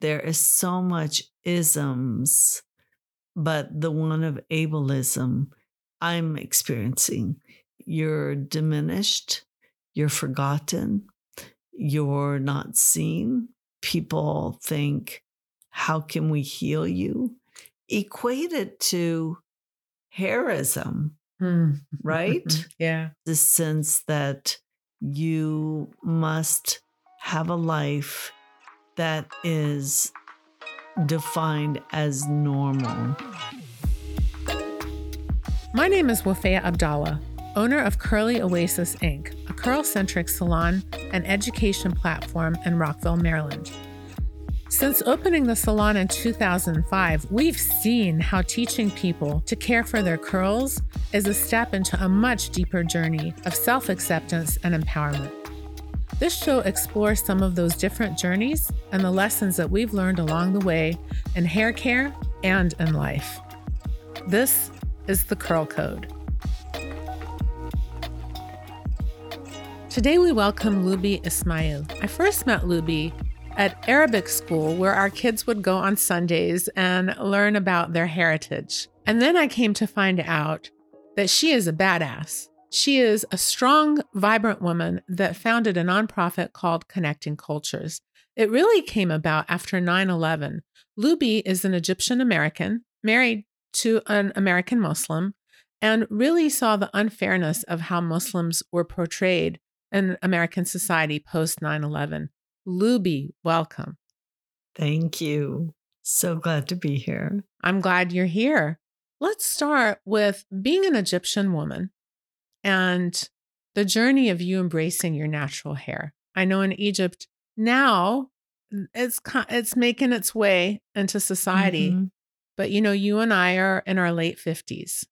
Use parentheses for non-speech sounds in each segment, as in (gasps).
there is so much isms, but the one of ableism I'm experiencing. You're diminished, you're forgotten, you're not seen. People think, how can we heal you? Equate it to hairism, Hmm. right? yeah. the sense that you must have a life that is defined as normal. My name is Wafaya Abdallah, owner of Curly Oasis Inc., a curl centric salon and education platform in Rockville, Maryland. Since opening the salon in 2005, we've seen how teaching people to care for their curls is a step into a much deeper journey of self acceptance and empowerment. This show explores some of those different journeys and the lessons that we've learned along the way in hair care and in life. This is the Curl Code. Today we welcome Luby Ismail. I first met Luby at Arabic school where our kids would go on Sundays and learn about their heritage. And then I came to find out that she is a badass. She is a strong, vibrant woman that founded a nonprofit called Connecting Cultures. It really came about after 9 11. Luby is an Egyptian American married to an American Muslim and really saw the unfairness of how Muslims were portrayed in American society post 9 11. Luby, welcome. Thank you. So glad to be here. I'm glad you're here. Let's start with being an Egyptian woman and the journey of you embracing your natural hair. I know in Egypt now it's it's making its way into society, Mhm. but you know you and I are in our late 50s.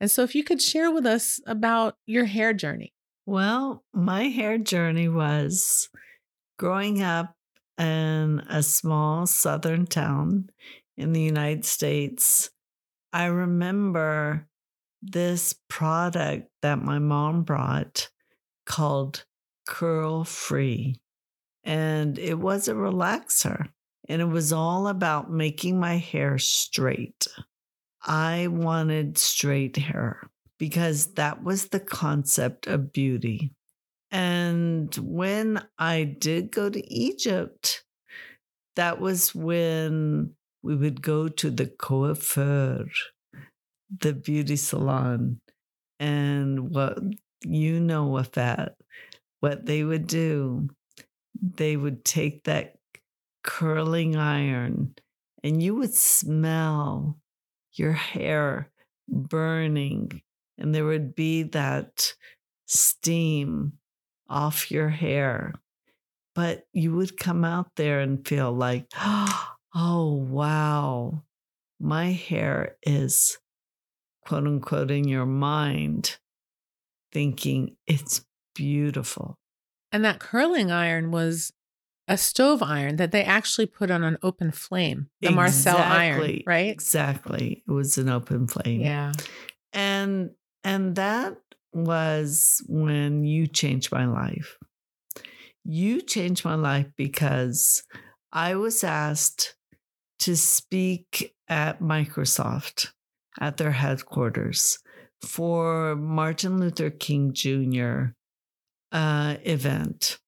And so if you could share with us about your hair journey. Well, my hair journey was growing up in a small southern town in the United States. I remember this product that my mom brought called Curl Free. And it was a relaxer. And it was all about making my hair straight. I wanted straight hair because that was the concept of beauty. And when I did go to Egypt, that was when we would go to the coiffeur, the beauty salon. And what you know of that, what they would do, they would take that curling iron and you would smell your hair burning, and there would be that steam off your hair. But you would come out there and feel like, (gasps) oh, wow, my hair is quote unquote in your mind thinking it's beautiful. And that curling iron was a stove iron that they actually put on an open flame, the Marcel iron, right? Exactly. It was an open flame. Yeah. and and that was when you changed my life you changed my life because i was asked to speak at microsoft at their headquarters for martin luther king jr uh, event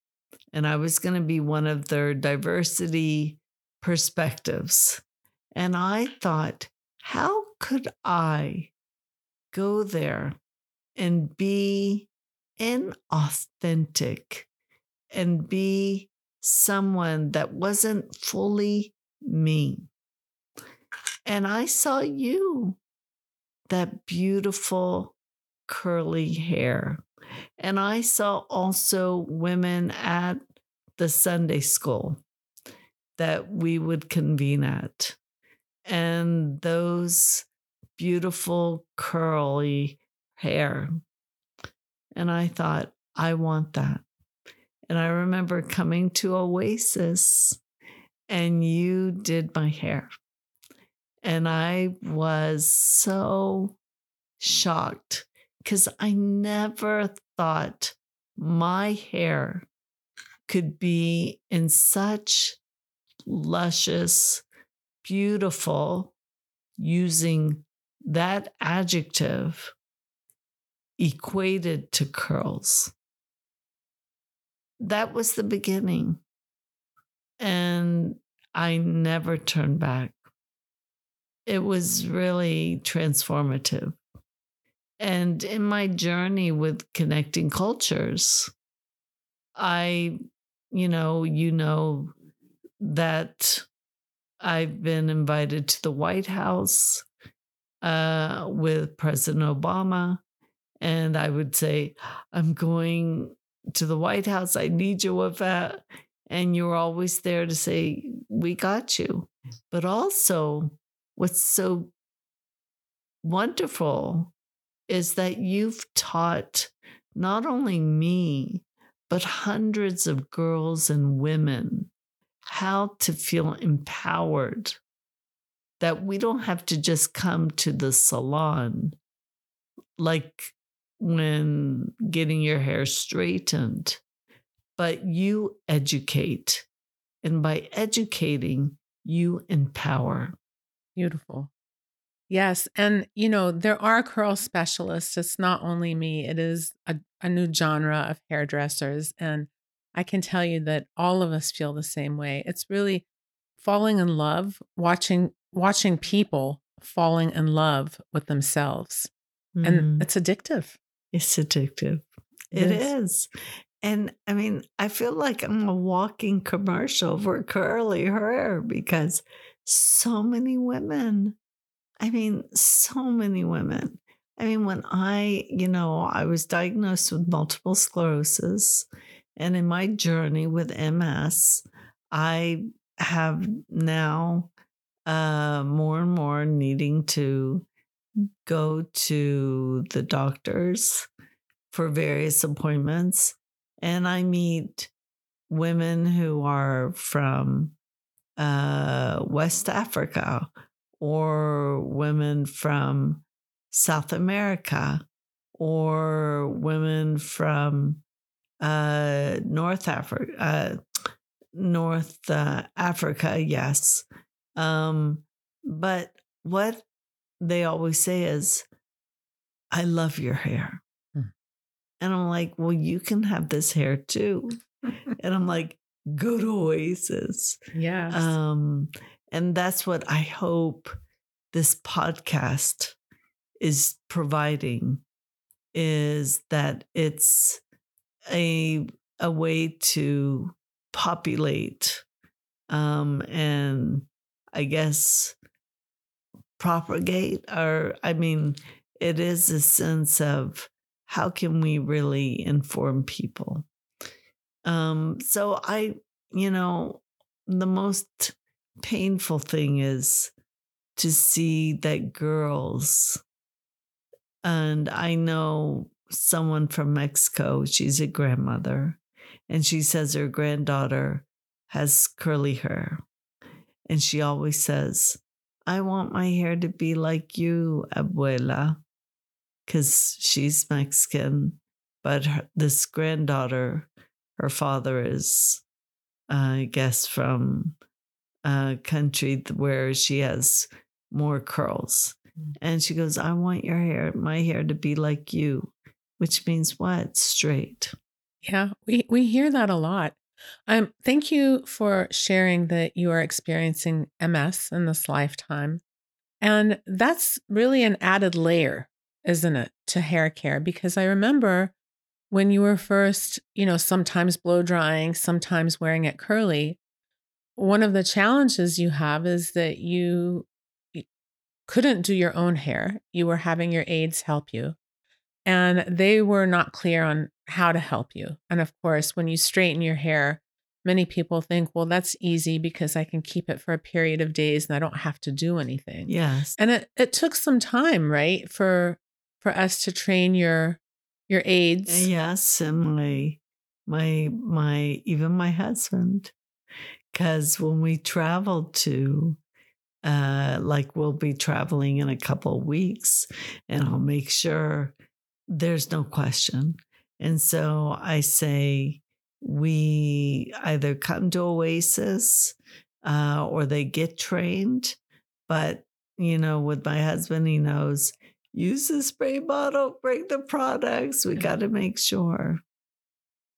and i was going to be one of their diversity perspectives and i thought how could i go there and be inauthentic and be someone that wasn't fully me. And I saw you, that beautiful curly hair. And I saw also women at the Sunday school that we would convene at. And those beautiful curly hair. And I thought, I want that. And I remember coming to Oasis and you did my hair. And I was so shocked because I never thought my hair could be in such luscious, beautiful, using that adjective equated to curls. That was the beginning. And I never turned back. It was really transformative. And in my journey with connecting cultures, I, you know, you know that I've been invited to the White House uh, with President Obama. And I would say, I'm going to the White House. I need you with that. And you're always there to say, We got you. But also, what's so wonderful is that you've taught not only me, but hundreds of girls and women how to feel empowered that we don't have to just come to the salon like when getting your hair straightened, but you educate. And by educating, you empower. Beautiful. Yes. And, you know, there are curl specialists. It's not only me, it is a, a new genre of hairdressers. And I can tell you that all of us feel the same way. It's really falling in love, watching watching people falling in love with themselves. Mm. And it's addictive. It's addictive. It, it is. is. And I mean, I feel like I'm a walking commercial for curly hair because so many women, I mean, so many women. I mean, when I, you know, I was diagnosed with multiple sclerosis, and in my journey with MS, I have now uh, more and more needing to go to the doctors for various appointments. And I meet women who are from uh, West Africa or women from South America or women from uh, North Africa, uh, North uh, Africa, yes. Um, but what they always say is, I love your hair. Hmm. And I'm like, well, you can have this hair too. (laughs) and I'm like, go to Oasis. Yeah. Um, and that's what I hope this podcast is providing is that it's a a way to populate um, and I guess propagate or I mean it is a sense of how can we really inform people. Um, so I, you know, the most painful thing is to see that girls and I know someone from Mexico. She's a grandmother, and she says her granddaughter has curly hair. And she always says, I want my hair to be like you, abuela, because she's Mexican. But her, this granddaughter, her father is, uh, I guess, from a country where she has more curls. Mm. And she goes, I want your hair, my hair to be like you which means what? Straight. Yeah, we, we hear that a lot. Um, thank you for sharing that you are experiencing MS in this lifetime. And that's really an added layer, isn't it, to hair care? Because I remember when you were first, you know, sometimes blow drying, sometimes wearing it curly, one of the challenges you have is that you couldn't do your own hair. You were having your aides help you and they were not clear on how to help you. And of course, when you straighten your hair, many people think, well, that's easy because I can keep it for a period of days and I don't have to do anything. Yes. And it, it took some time, right? For for us to train your your aides. Yes, and my my my even my husband. Cause when we travel to uh like we'll be traveling in a couple of weeks and I'll make sure there's no question. And so I say, we either come to Oasis uh, or they get trained. But, you know, with my husband, he knows use the spray bottle, bring the products. We got to make sure.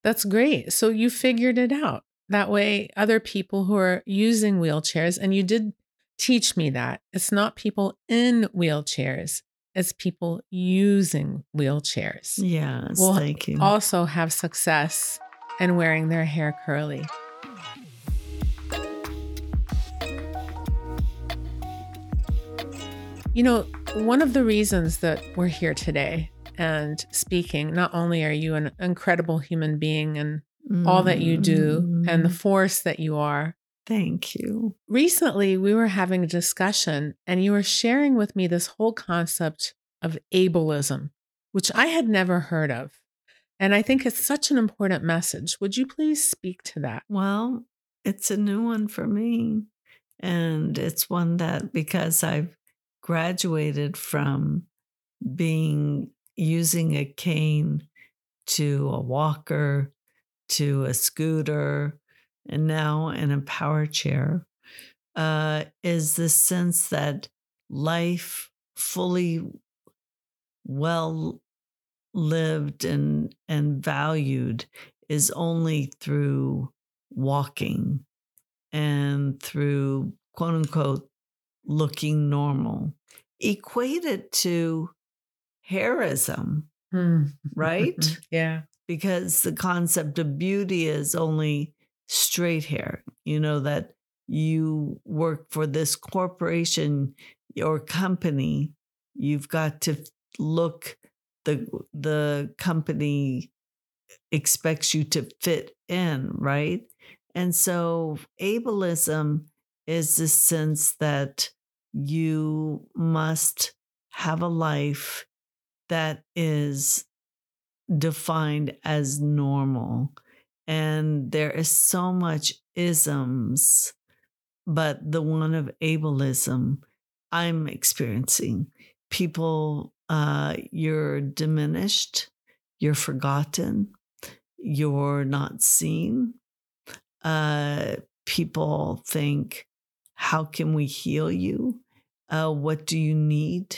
That's great. So you figured it out. That way, other people who are using wheelchairs, and you did teach me that it's not people in wheelchairs, it's people using wheelchairs. Yes, will thank you. Also have success in wearing their hair curly. You know, one of the reasons that we're here today and speaking, not only are you an incredible human being and all that you do and the Mm, force that you are, Thank you. recently we were having a discussion and you were sharing with me this whole concept of ableism, which I had never heard of. And I think it's such an important message. Would you please speak to that? Well, it's a new one for me. And it's one that because I've graduated from being using a cane to a walker to a scooter and now in a power chair uh, is the sense that life fully well lived and and valued is only through walking and through quote unquote looking normal equated to hairism hmm. right (laughs) yeah. because the concept of beauty is only straight hair. You know, that you work for this corporation or company, you've got to look the the company expects you to fit in, right? And so ableism is the sense that you must have a life that is defined as normal. And there is so much isms, but the one of ableism I'm experiencing. People, uh, you're diminished, you're forgotten, you're not seen. Uh, people think, how can we heal you? Uh, what do you need?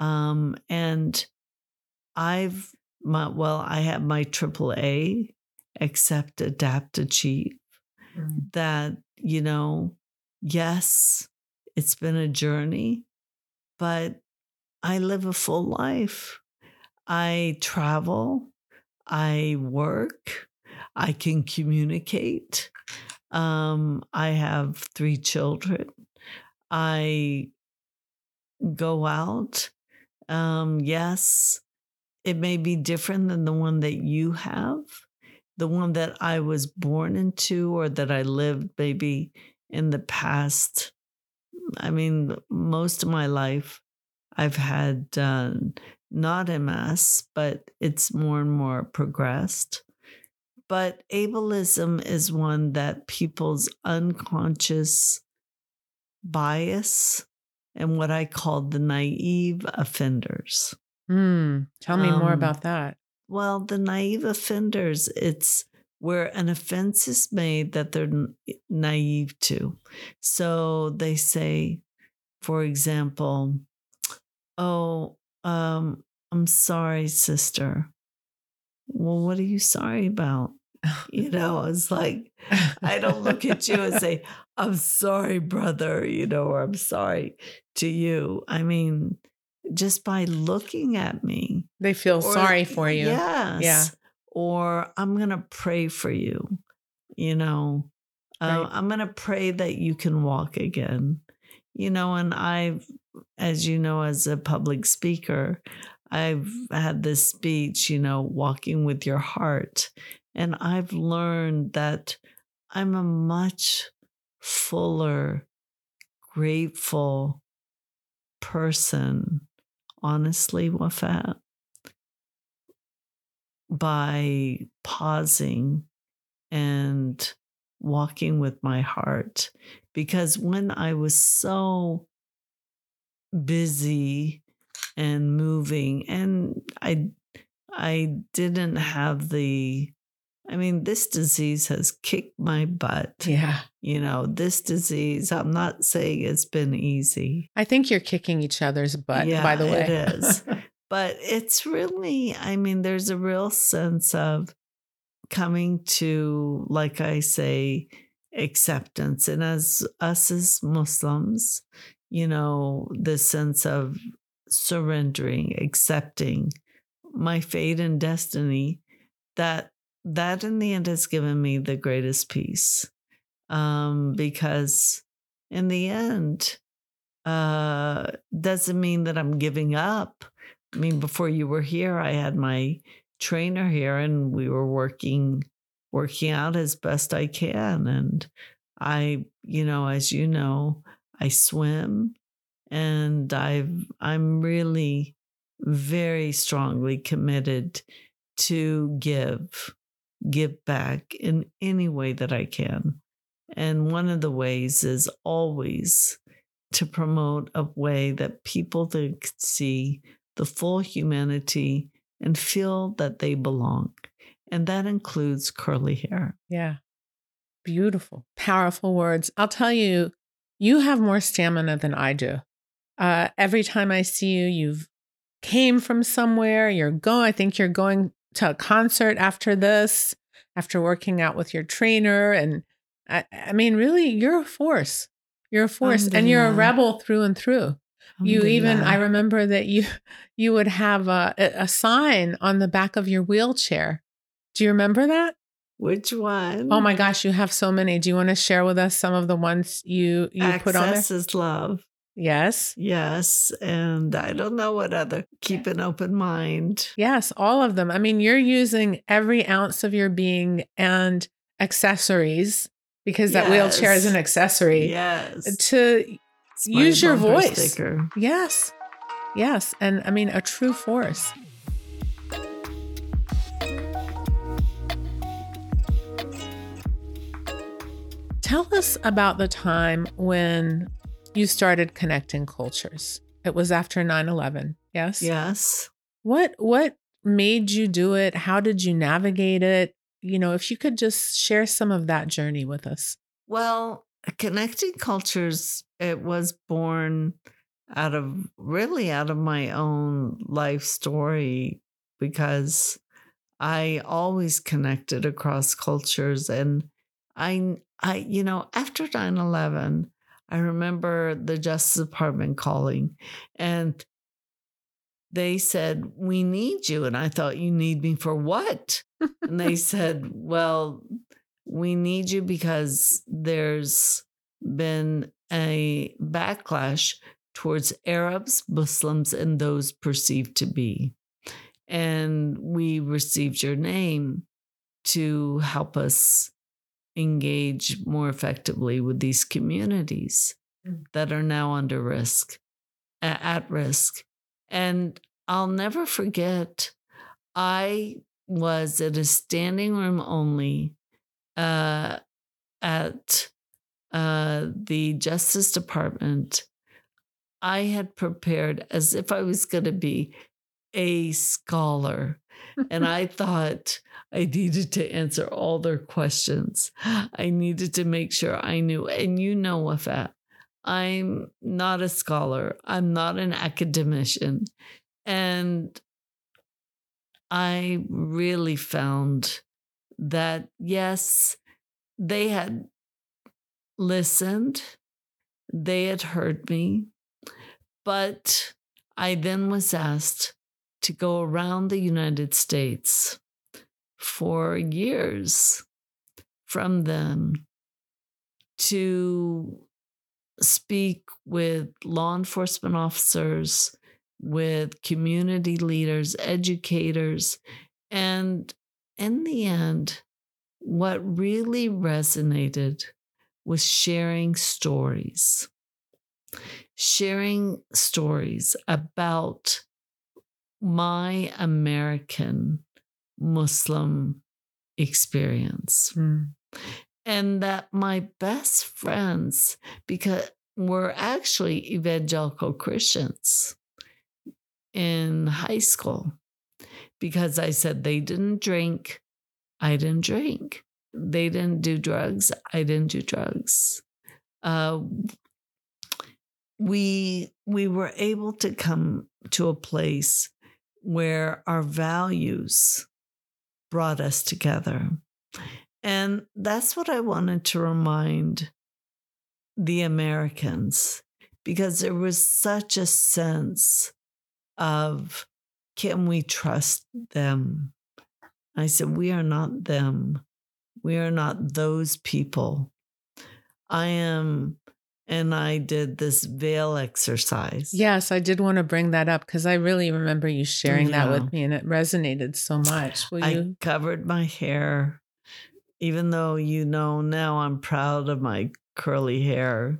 Um, and I've my well, I have my triple A, accept, adapt, achieve. That, you know, yes, it's been a journey, but I live a full life. I travel, I work, I can communicate. Um, I have three children. I go out. Um, yes, it may be different than the one that you have, the one that I was born into or that I lived maybe in the past. I mean, most of my life, I've had uh, not MS, but it's more and more progressed. But ableism is one that people's unconscious bias and what I call the naive offenders. Hmm. Tell me more Um, about that. Well, the naive offenders, it's where an offense is made that they're naive to. So they say, for example, oh, um, I'm sorry, sister. Well, what are you sorry about? (laughs) You know, it's like, I don't look at you and say, I'm sorry, brother, you know, or I'm sorry to you. I mean, just by looking at me, they feel or- sorry for you. Yes. Yeah. Or I'm going to pray for you. You know, uh, I'm going to pray that you can walk again. You know, and I've, as you know, as a public speaker, I've had this speech, you know, walking with your heart. And I've learned that I'm a much fuller, grateful person, honestly, Wafat by pausing and walking with my heart. Because when I was so busy and moving, and I I didn't have the I mean, this disease has kicked my butt. Yeah. You know, this disease, I'm not saying it's been easy. I think you're kicking each other's butt, yeah, by the way. It is. (laughs) but it's really, I mean, there's a real sense of coming to, like I say, acceptance. And as us as Muslims, you know, this sense of surrendering, accepting my fate and destiny, that that in the end has given me the greatest peace. Um, because in the end, uh, doesn't mean that I'm giving up. I mean, before you were here, I had my trainer here and we were working working out as best I can. And I, you know, as you know, I swim and I've I'm really very strongly committed to give give back in any way that I can. And one of the ways is always to promote a way that people can see the full humanity and feel that they belong. And that includes curly hair. Yeah. Beautiful, powerful words. I'll tell you, you have more stamina than I do. Uh, every time I see you, you've came from somewhere. You're going. I think you're going to a concert after this, after working out with your trainer, and I, I mean, really, you're a force. You're a force, and you're a rebel through and through. You even, I remember that you (laughs) you would have a, a sign on the back of your wheelchair do you remember that? Which one? Oh my gosh, you have so many. Do you want to share with us some of the ones you you Access put on Access is love. Yes. Yes. And I don't know what other. Keep an open mind. Yes, all of them. I mean, you're using every ounce of your being and accessories because that wheelchair is an accessory. Yes. To use your voice. Sticker. Yes. Yes. And I mean, a true force. Tell us about the time when you started connecting cultures. It was after 9/11. Yes? Yes. What what made you do it? How did you navigate it? You know, if you could just share some of that journey with us. Well, connecting cultures it was born out of really out of my own life story because I always connected across cultures and I I, you know, after 9 11, I remember the Justice Department calling and they said, We need you. And I thought, You need me for what? and they (laughs) said, Well, we need you because there's been a backlash towards Arabs, Muslims, and those perceived to be. And we received your name to help us engage more effectively with these communities mm. that are now under risk, at risk. And I'll never forget, I was at a standing room only uh, at uh, the Justice Department. I had prepared as if I was going to be a scholar. And I thought I needed to answer all their questions. I needed to make sure I knew. And you know, Wafat, I'm not a scholar, I'm not an academician. And I really found that, yes, they had listened, they had heard me, but I then was asked to go around the United States for years from them to speak with law enforcement officers, with community leaders, educators. And in the end, what really resonated was sharing stories, sharing stories about my American Muslim experience. Mm. And that my best friends, because were actually evangelical Christians in high school, because I said they didn't drink, I didn't drink. They didn't do drugs. I didn't do drugs. Uh, we we were able to come to a place where our values brought us together. And that's what I wanted to remind the Americans because there was such a sense of can we trust them? I said, we are not them. We are not those people. I am, and I did this veil exercise. Yes, I did want to bring that up because I really remember you sharing that with me and it resonated so much. Will I you? covered my hair, even though you know now I'm proud of my curly hair,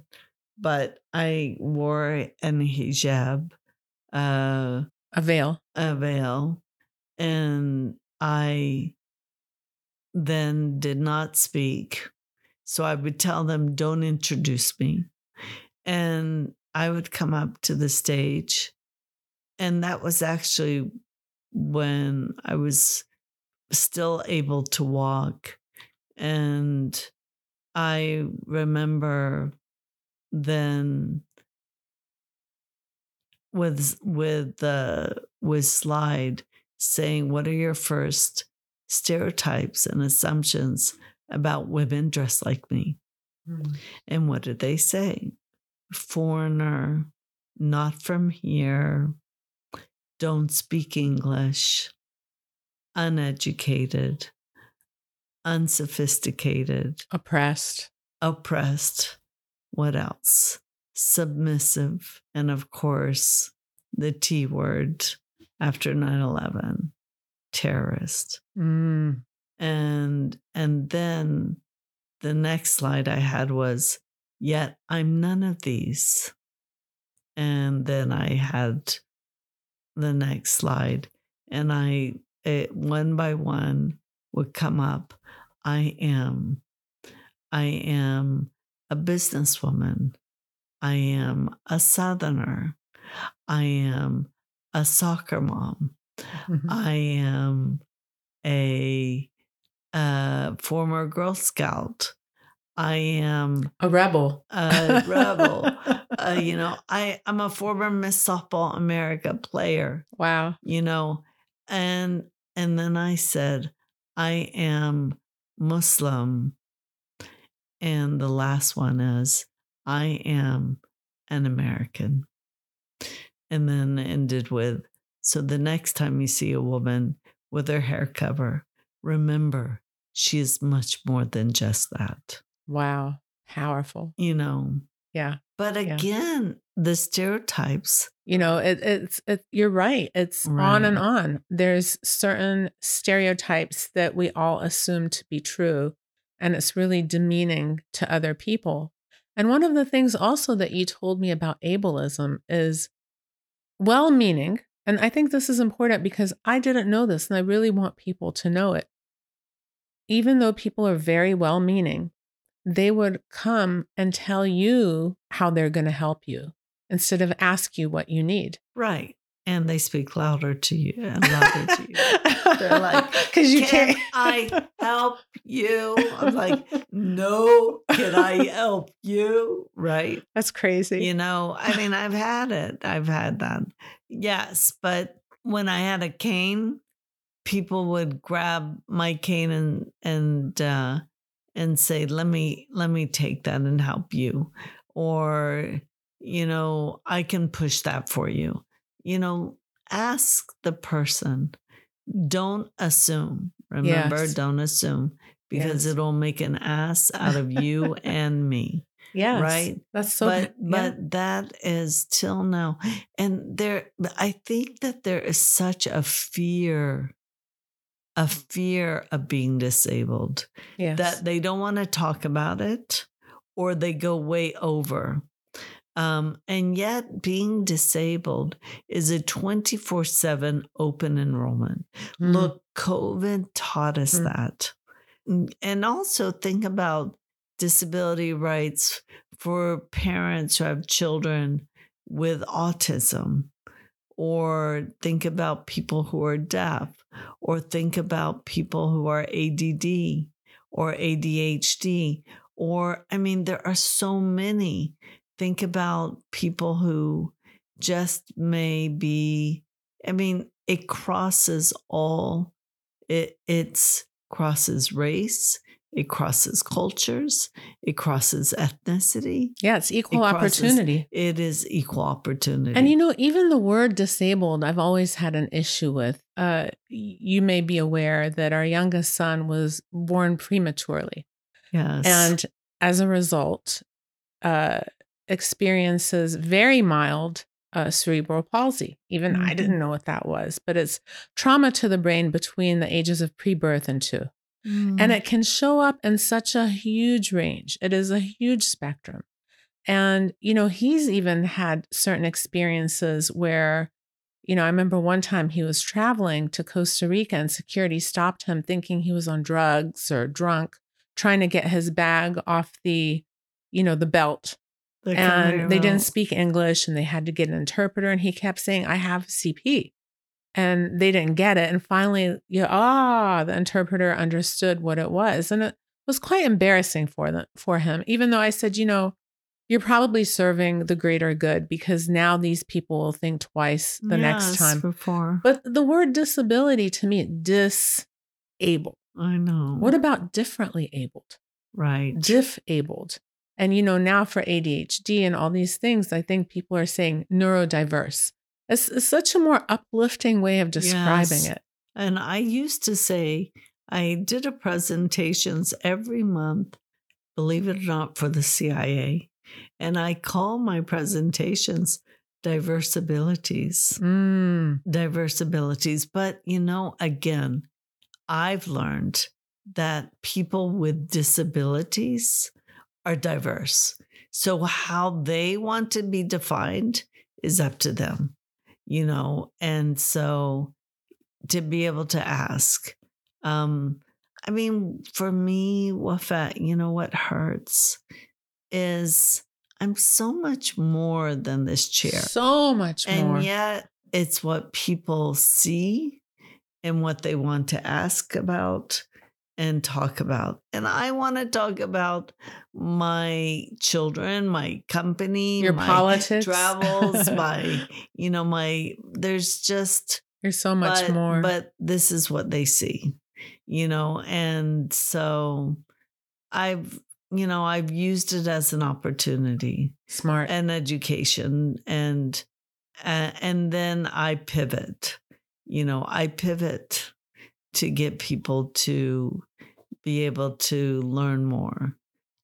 but I wore an hijab, uh, A veil. a veil, and I then did not speak. So I would tell them, don't introduce me. And I would come up to the stage. And that was actually when I was still able to walk. And I remember then with with uh, with slide saying what are your first stereotypes and assumptions about women dressed like me and what did they say foreigner not from here don't speak english uneducated unsophisticated Oppressed. oppressed. What else? Submissive. And of course, the T word after 9 11 terrorist. Mm. And, and then the next slide I had was, Yet I'm none of these. And then I had the next slide, and I, it, one by one, would come up. I am. I am a businesswoman. I am a southerner. I am a soccer mom. Mhm. I am a, uh former Girl Scout. I am A rebel. a rebel. (laughs) uh, you know, I I'm a former Miss Softball America player. wow. You know, and and then I said, I am Muslim. And the last one is, I am an American. And then ended with, so the next time you see a woman with her hair cover, remember she is much more than just that, Wow. Powerful. you know. Yeah. But Yeah. again, the stereotypes. You know, it, it's it, you're right. It's on and on. There's certain stereotypes that we all assume to be true, and it's really demeaning to other people. And one of the things also that you told me about ableism is well meaning. And I think this is important because I didn't know this, and I really want people to know it. Even though people are very well meaning, they would come and tell you how they're going to help you instead of ask you what you need. Right. And they speak louder to you and louder to you. They're like, (laughs) because you can can't. I help you? I'm like, (laughs) no, can I help you? Right. That's crazy. You know, I mean, I've had it. I've had that. Yes. But when I had a cane, people would grab my cane and, and, uh, and say, let me, let me take that and help you. Or, you know, I can push that for you. You know, ask the person. Don't assume. Remember, Yes. don't assume because Yes. it'll make an ass out of you and me. Yeah. right? That's so. but yeah. but that is till now. And there I think that there is such a fear a fear of being disabled yes. that they don't want to talk about it or they go way over. Um, and yet, being disabled is a 24 7 open enrollment. Mm. Look, COVID taught us Mm. that. And also think about disability rights for parents who have children with autism or think about people who are deaf, or think about people who are ADD or ADHD, or I mean, there are so many. Think about people who just may be, I mean, it crosses all, it it's crosses race, it crosses cultures, it crosses ethnicity. Yeah, it's equal It crosses- opportunity. It is equal opportunity. And you know, even the word disabled, I've always had an issue with. Uh, you may be aware that our youngest son was born prematurely. yes. and as a result uh experiences very mild uh, cerebral palsy even i Mhm. didn't know what that was but it's trauma to the brain between the ages of pre-birth and two Mm. and it can show up in such a huge range. It is a huge spectrum. And you know he's even had certain experiences where you know i remember one time he was traveling to costa rica and security stopped him thinking he was on drugs or drunk trying to get his bag off the you know the belt. The and they didn't speak english and they had to get an interpreter and he kept saying i have cp and they didn't get it and finally yeah ah the interpreter understood what it was and it was quite embarrassing for them for him even though i said you know you're probably serving the greater good because now these people will think twice the next Yes, time Before. but the word disability to me disabled I know. what about differently abled right. disabled. And you know, now for ADHD and all these things, I think people are saying neurodiverse. It's, it's such a more uplifting way of describing Yes. it. And I used to say I did a presentations every month, believe it or not, for the CIA. And I call my presentations diverse abilities. Mm, Diverse abilities. But you know, again, I've learned that people with disabilities are diverse. So how they want to be defined is up to them, you know? And so to be able to ask, um, I mean, for me, Wafat, you know what hurts is I'm so much more than this chair. so much And more. And yet, it's what people see and what they want to ask about and talk about. And I want to talk about my children, my company, Your my (laughs) politics. travels, (laughs) my, you know, my, there's just, There's so much but, more. But this is what they see, you know, and so I've, you know, I've used it as an opportunity Smart. and education and uh, and then I pivot. You know, I pivot to get people to be able to learn more.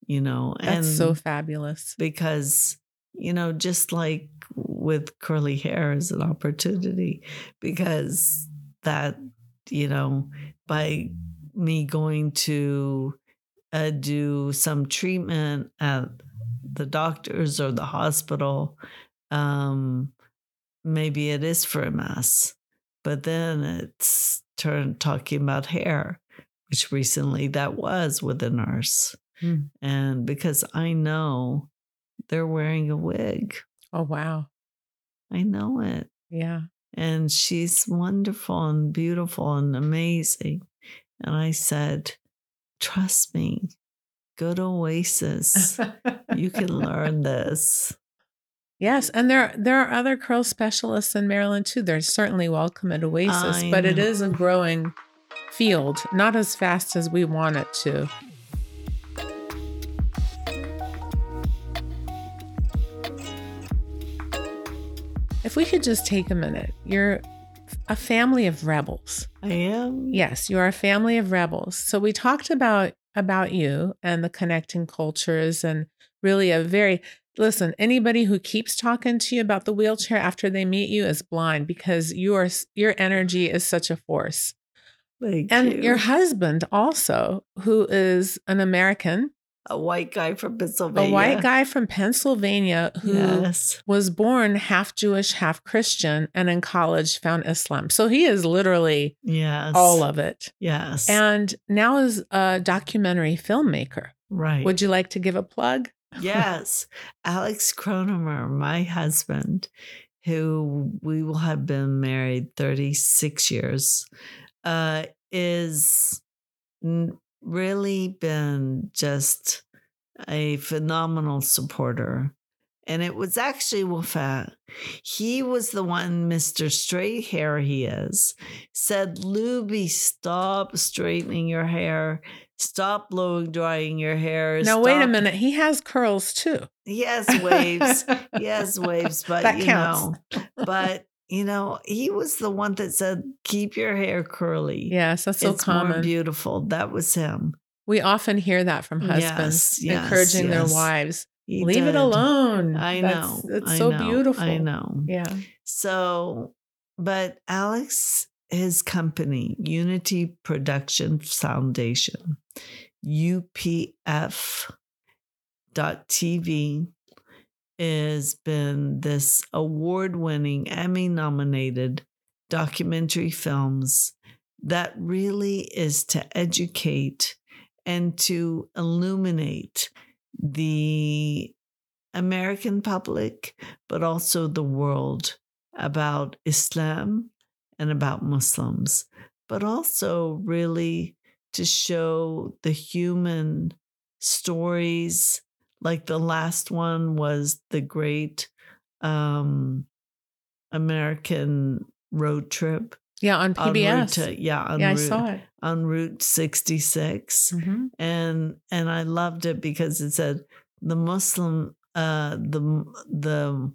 You know, That's and so fabulous. because you know, just like with curly hair is an opportunity because that you know by me going to uh, do some treatment at the doctors or the hospital um maybe it is for ms but then it's turned talking about hair which recently that was with a nurse Hmm. and because i know they're wearing a wig Oh, wow. i know it Yeah. and she's wonderful and beautiful and amazing. And I said, Trust me, go to Oasis. You can learn (laughs) this. Yes, and there there are other curl specialists in Maryland too. They're certainly welcome at Oasis, I but it know. is a growing field, not as fast as we want it to. If we could just take a minute, you're a family of rebels. I am. Yes, you are a family of rebels. So we talked about about you and the connecting cultures and really a very listen, anybody who keeps talking to you about the wheelchair after they meet you is blind because your your energy is such a force. Thank And you. your husband also, who is an American, a white guy from Pennsylvania. a white guy from Pennsylvania who Yes. was born half Jewish, half Christian, and in college found Islam. So he is literally Yes. all of it. Yes. and now is a documentary filmmaker. right. Would you like to give a plug? yes. Alex Kronemer, my husband, who we will have been married 36 years, uh, is really been just a phenomenal supporter. And it was actually Wafat. He was the one, Mr. Straight Hair, he is, said, Luby, stop straightening your hair. Stop blow drying your hair. Now, wait a minute. He has curls too. He has waves. he (laughs) has waves, but That you counts. know, but you know, he was the one that said, keep your hair curly. Yes, that's so it's more common. beautiful. That was him. We often hear that from husbands Yes, yes, encouraging their wives. He Leave it alone. I That's- know. It's I so know, beautiful. I know. Yeah. So, but Alex, his company, Unity Production Foundation, UPF.TV, has been this award winning, Emmy nominated documentary films that really is to educate and to illuminate the American public, but also the world about Islam and about Muslims, but also really to show the human stories. Like the last one was the great um, American road trip. Yeah, on en route to- yeah, on yeah, I saw it. on Route 66 Mhm. and and I loved it because it said the Muslim uh the the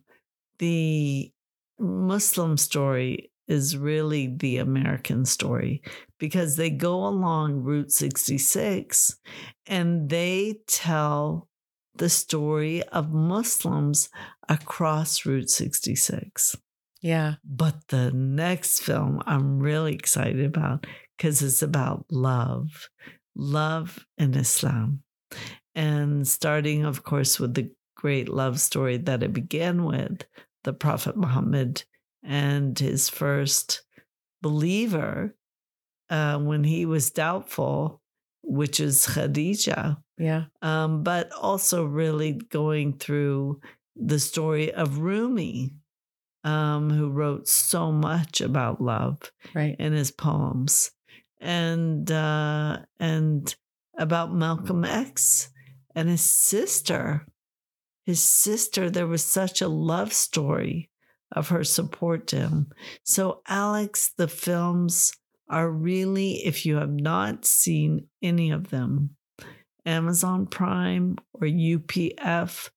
the Muslim story is really the American story because they go along Route 66 and they tell the story of Muslims across Route 66. Yeah. But the next film I'm really excited about because it's about love, love and Islam. And starting, of course, with the great love story that it began with the Prophet Muhammad and his first believer uh, when he was doubtful, which is Khadija Yeah. um, but also really going through the story of Rumi, um, who wrote so much about love Right. in his poems, and uh, and about Malcolm X and his sister. His sister, there was such a love story of her support to him. So, Alex, the films are really, if you have not seen any of them, Amazon Prime or UPF.tv,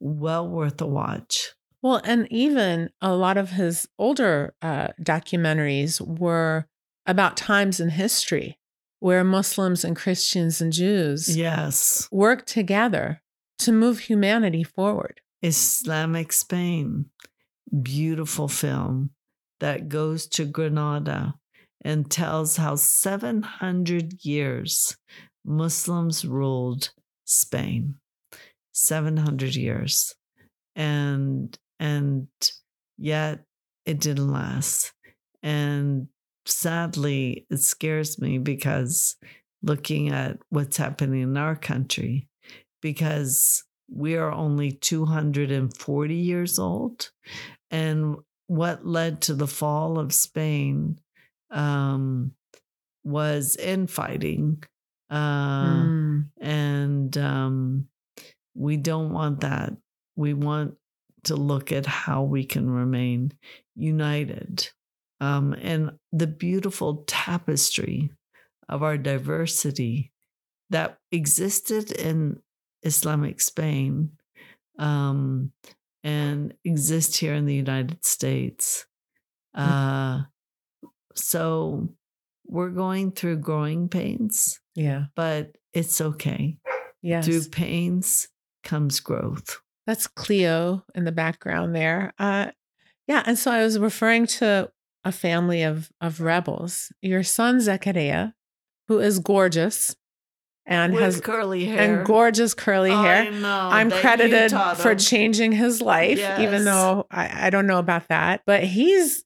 well worth a watch. Well, and even a lot of his older uh, documentaries were about times in history where Muslims and Christians and Jews Yes. worked together to move humanity forward. Islamic Spain, beautiful film that goes to Granada and tells how 700 years Muslims ruled Spain. 700 years. And and yet it didn't last. And sadly, it scares me because looking at what's happening in our country, because we are only 240 years old. And what led to the fall of Spain um, was infighting. Uh, Mm. And um, we don't want that. We want to look at how we can remain united. Um, and the beautiful tapestry of our diversity that existed in Islamic Spain um, and exist here in the United States. Uh, so we're going through growing pains, Yeah. but it's okay. Yes. Through pains comes growth. That's Cleo in the background there. Uh, yeah. And so I was referring to a family of, of rebels. Your son, Zechariah, who is gorgeous and With has curly hair and gorgeous curly hair. I know. I'm credited for changing his life, even though I, I don't know about that. But he's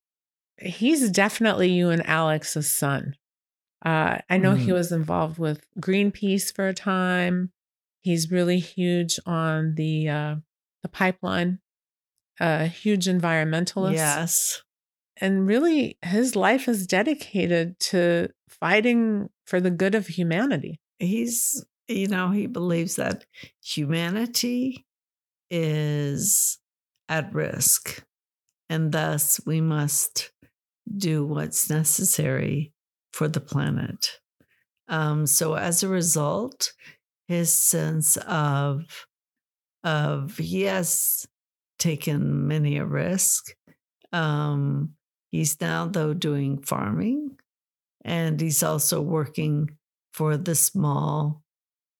he's definitely you and Alex's son. Uh, I know he Mhm. was involved with Greenpeace for a time. He's really huge on the uh, the pipeline a huge environmentalist. Yes. And really, his life is dedicated to fighting for the good of humanity. He's, you know, he believes that humanity is at risk. And thus, we must do what's necessary for the planet. Um, so, as a result, his sense of of he has taken many a risk. Um, he's now though doing farming, and he's also working for the small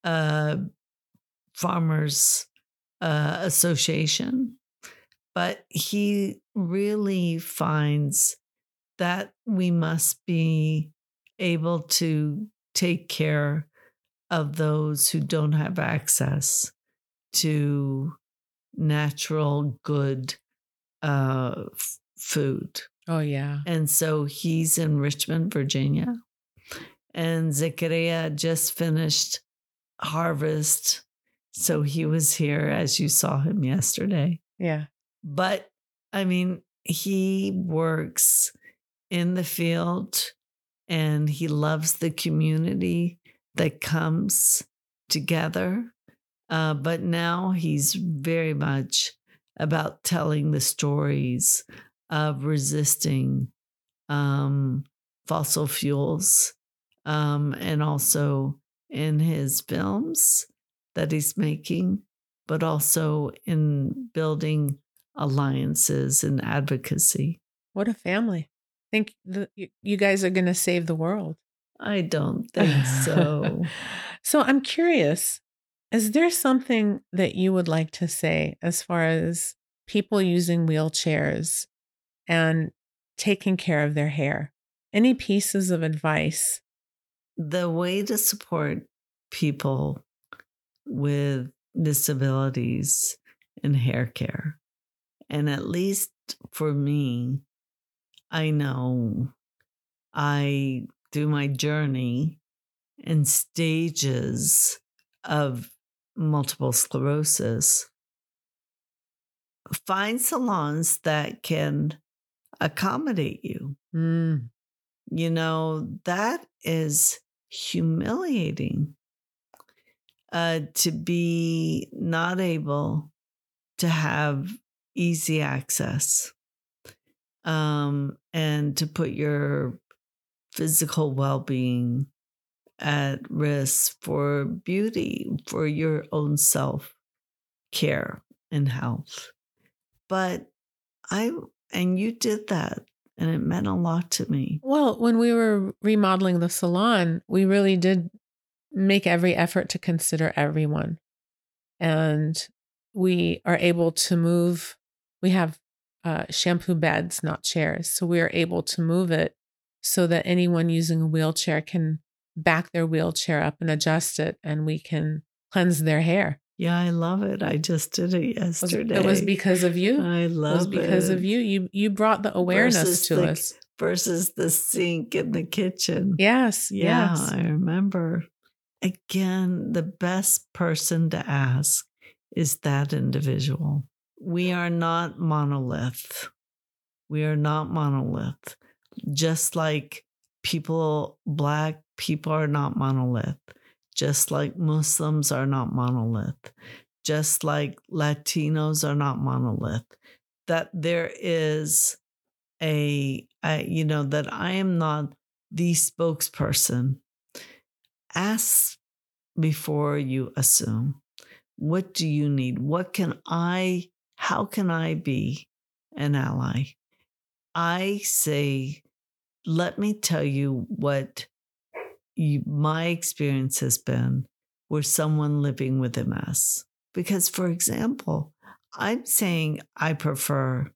uh, farmers uh, association. But he really finds that we must be able to take care of those who don't have access to natural, good uh, f- food. Oh, yeah. And so he's in Richmond, Virginia. And Zechariah just finished harvest. So he was here as you saw him yesterday. Yeah. But I mean, he works in the field and he loves the community that comes together. Uh, but now he's very much about telling the stories of resisting um, fossil fuels um, and also in his films that he's making, but also in building alliances and advocacy. What a family. I think the, you guys are going to save the world. I don't (laughs) think so. so I'm curious is there something that you would like to say as far as people using wheelchairs and taking care of their hair? Any pieces of advice? The way to support people with disabilities in hair care, and at least for me, I know I, do my journey in stages of multiple sclerosis, find salons that can accommodate you. Mm. You know, that is humiliating uh, to be not able to have easy access um, and to put your physical well being at risk for beauty, for your own self care and health. But I, and you did that, and it meant a lot to me. Well, when we were remodeling the salon, we really did make every effort to consider everyone. And we are able to move, we have uh, shampoo beds, not chairs. So we are able to move it so that anyone using a wheelchair can back their wheelchair up and adjust it, and we can cleanse their hair. Yeah, I love it. I just did it yesterday. It was because of you. I love it. Was because it. of you. You you brought the awareness Versus to the- us. versus the sink in the kitchen. Yes. Yeah, Yes. I remember. Again, the best person to ask is that individual. We are not monolith. We are not monolith. Just like people, Black people are not monolith. Just like Muslims are not monolith. Just like Latinos are not monolith. That there is a you know, that I am not the spokesperson. Ask before you assume. What do you need? What can I, how can I be an ally? I say, let me tell you what you, my experience has been with someone living with MS. Because, for example, I'm saying I prefer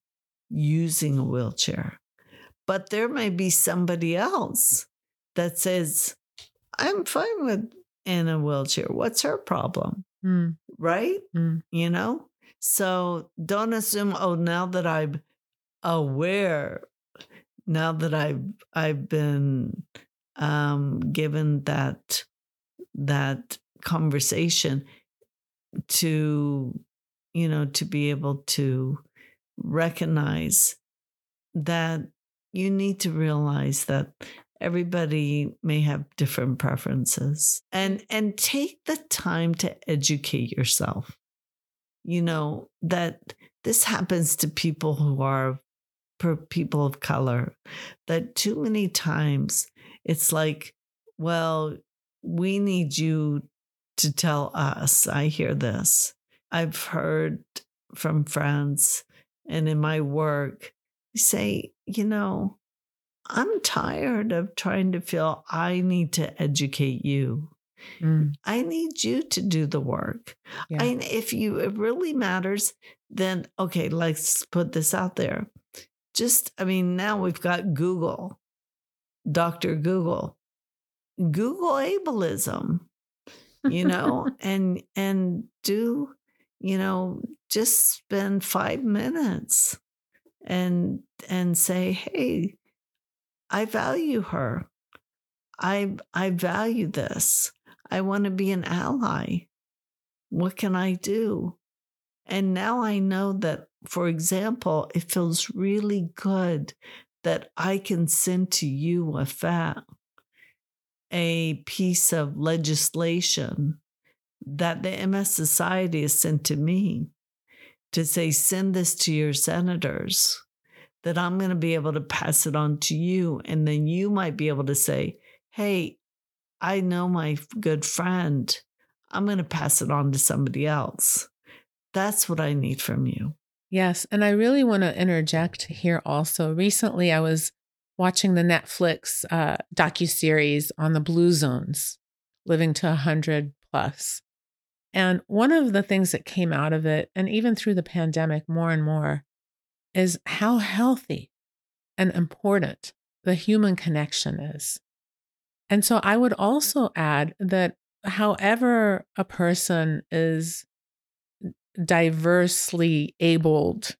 using a wheelchair, but there may be somebody else that says, I'm fine with in a wheelchair. What's her problem? Mm, Right? mm. You know? So don't assume, oh, now that I'm aware, now that I've I've been um given that that conversation to you know to be able to recognize that you need to realize that everybody may have different preferences and and take the time to educate yourself. You know that this happens to people who are people of color that too many times it's like well we need you to tell us i hear this i've heard from friends and in my work say you know I'm tired of trying to feel I need to educate you. Mm. I need you to do the work. Yeah. I, if you it really matters, then okay, let's put this out there. Just, I mean, now we've got Google, Dr. Google, Google ableism, you know, (laughs) and and do, you know, just spend five minutes and and say, hey, I value her. I I value this. I want to be an ally. What can I do? And now I know that, for example, it feels really good that I can send to you Wafaya a piece of legislation that the MS Society has sent to me to say, send this to your senators that I'm going to be able to pass it on to you. And then you might be able to say, Hey, I know my good friend. I'm going to pass it on to somebody else. That's what I need from you. Yes. And I really want to interject here also. Recently, I was watching the Netflix uh, docu-series on the blue zones, living to 100 plus. And one of the things that came out of it, and even through the pandemic more and more, is how healthy and important the human connection is. And so I would also add that however a person is diversely abled,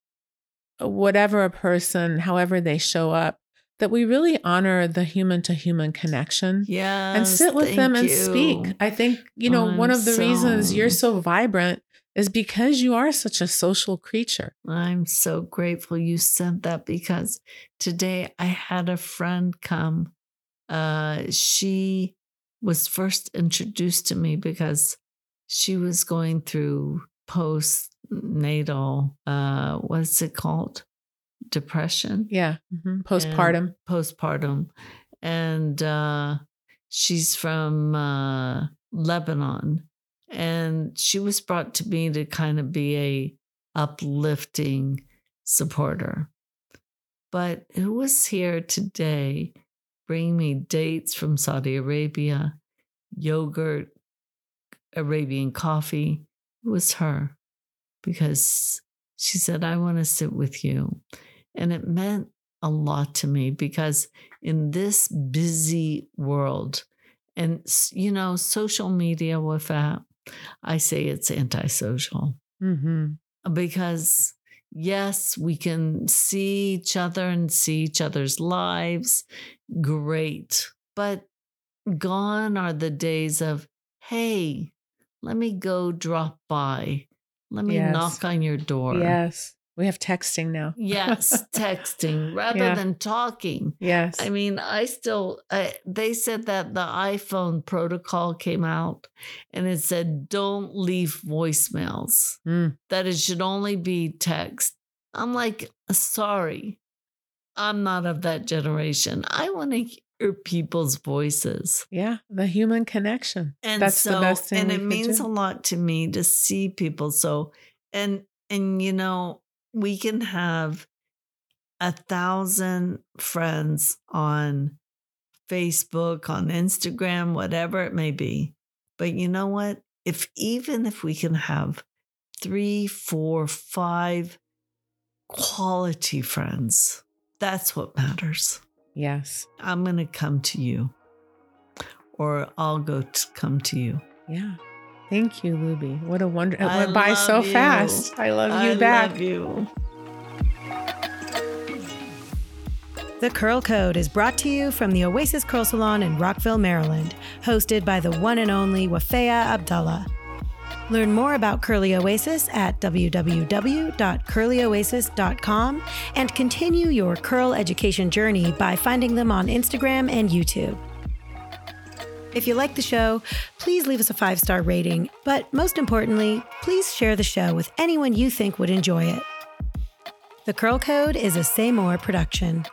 whatever a person, however they show up, that we really honor the human to human connection. Yeah. And sit with them and you. speak. I think, you know, one of the so... reasons you're so vibrant is because you are such a social creature. I'm so grateful you said that because today I had a friend come. Uh, she was first introduced to me because she was going through postnatal, uh, what's it called? Depression. Yeah. Mm-hmm. Postpartum. And postpartum. And uh, she's from uh, Lebanon and she was brought to me to kind of be a uplifting supporter but who was here today bringing me dates from saudi arabia yogurt arabian coffee was her because she said i want to sit with you and it meant a lot to me because in this busy world and you know social media with that I say it's antisocial mm-hmm. because, yes, we can see each other and see each other's lives. Great. But gone are the days of, hey, let me go drop by. Let me yes. knock on your door. Yes. We have texting now. yes, (laughs) texting rather yeah. than talking. Yes. I mean, I still, I, they said that the iPhone protocol came out and it said, don't leave voicemails, mm. that it should only be text. I'm like, sorry, I'm not of that generation. I want to people's voices. Yeah, the human connection. And that's so, the best thing. And it means do. a lot to me to see people. So, and, and you know, we can have a thousand friends on Facebook, on Instagram, whatever it may be. But you know what? If even if we can have three, four, five quality friends, that's what matters. Yes. I'm going to come to you, or I'll go to come to you. Yeah. Thank you, Luby. What a wonder! It went by so you. fast. I love you I back. Love you. The Curl Code is brought to you from the Oasis Curl Salon in Rockville, Maryland, hosted by the one and only Wafaya Abdullah. Learn more about Curly Oasis at www.curlyoasis.com and continue your curl education journey by finding them on Instagram and YouTube. If you like the show, please leave us a five star rating, but most importantly, please share the show with anyone you think would enjoy it. The Curl Code is a Say More production.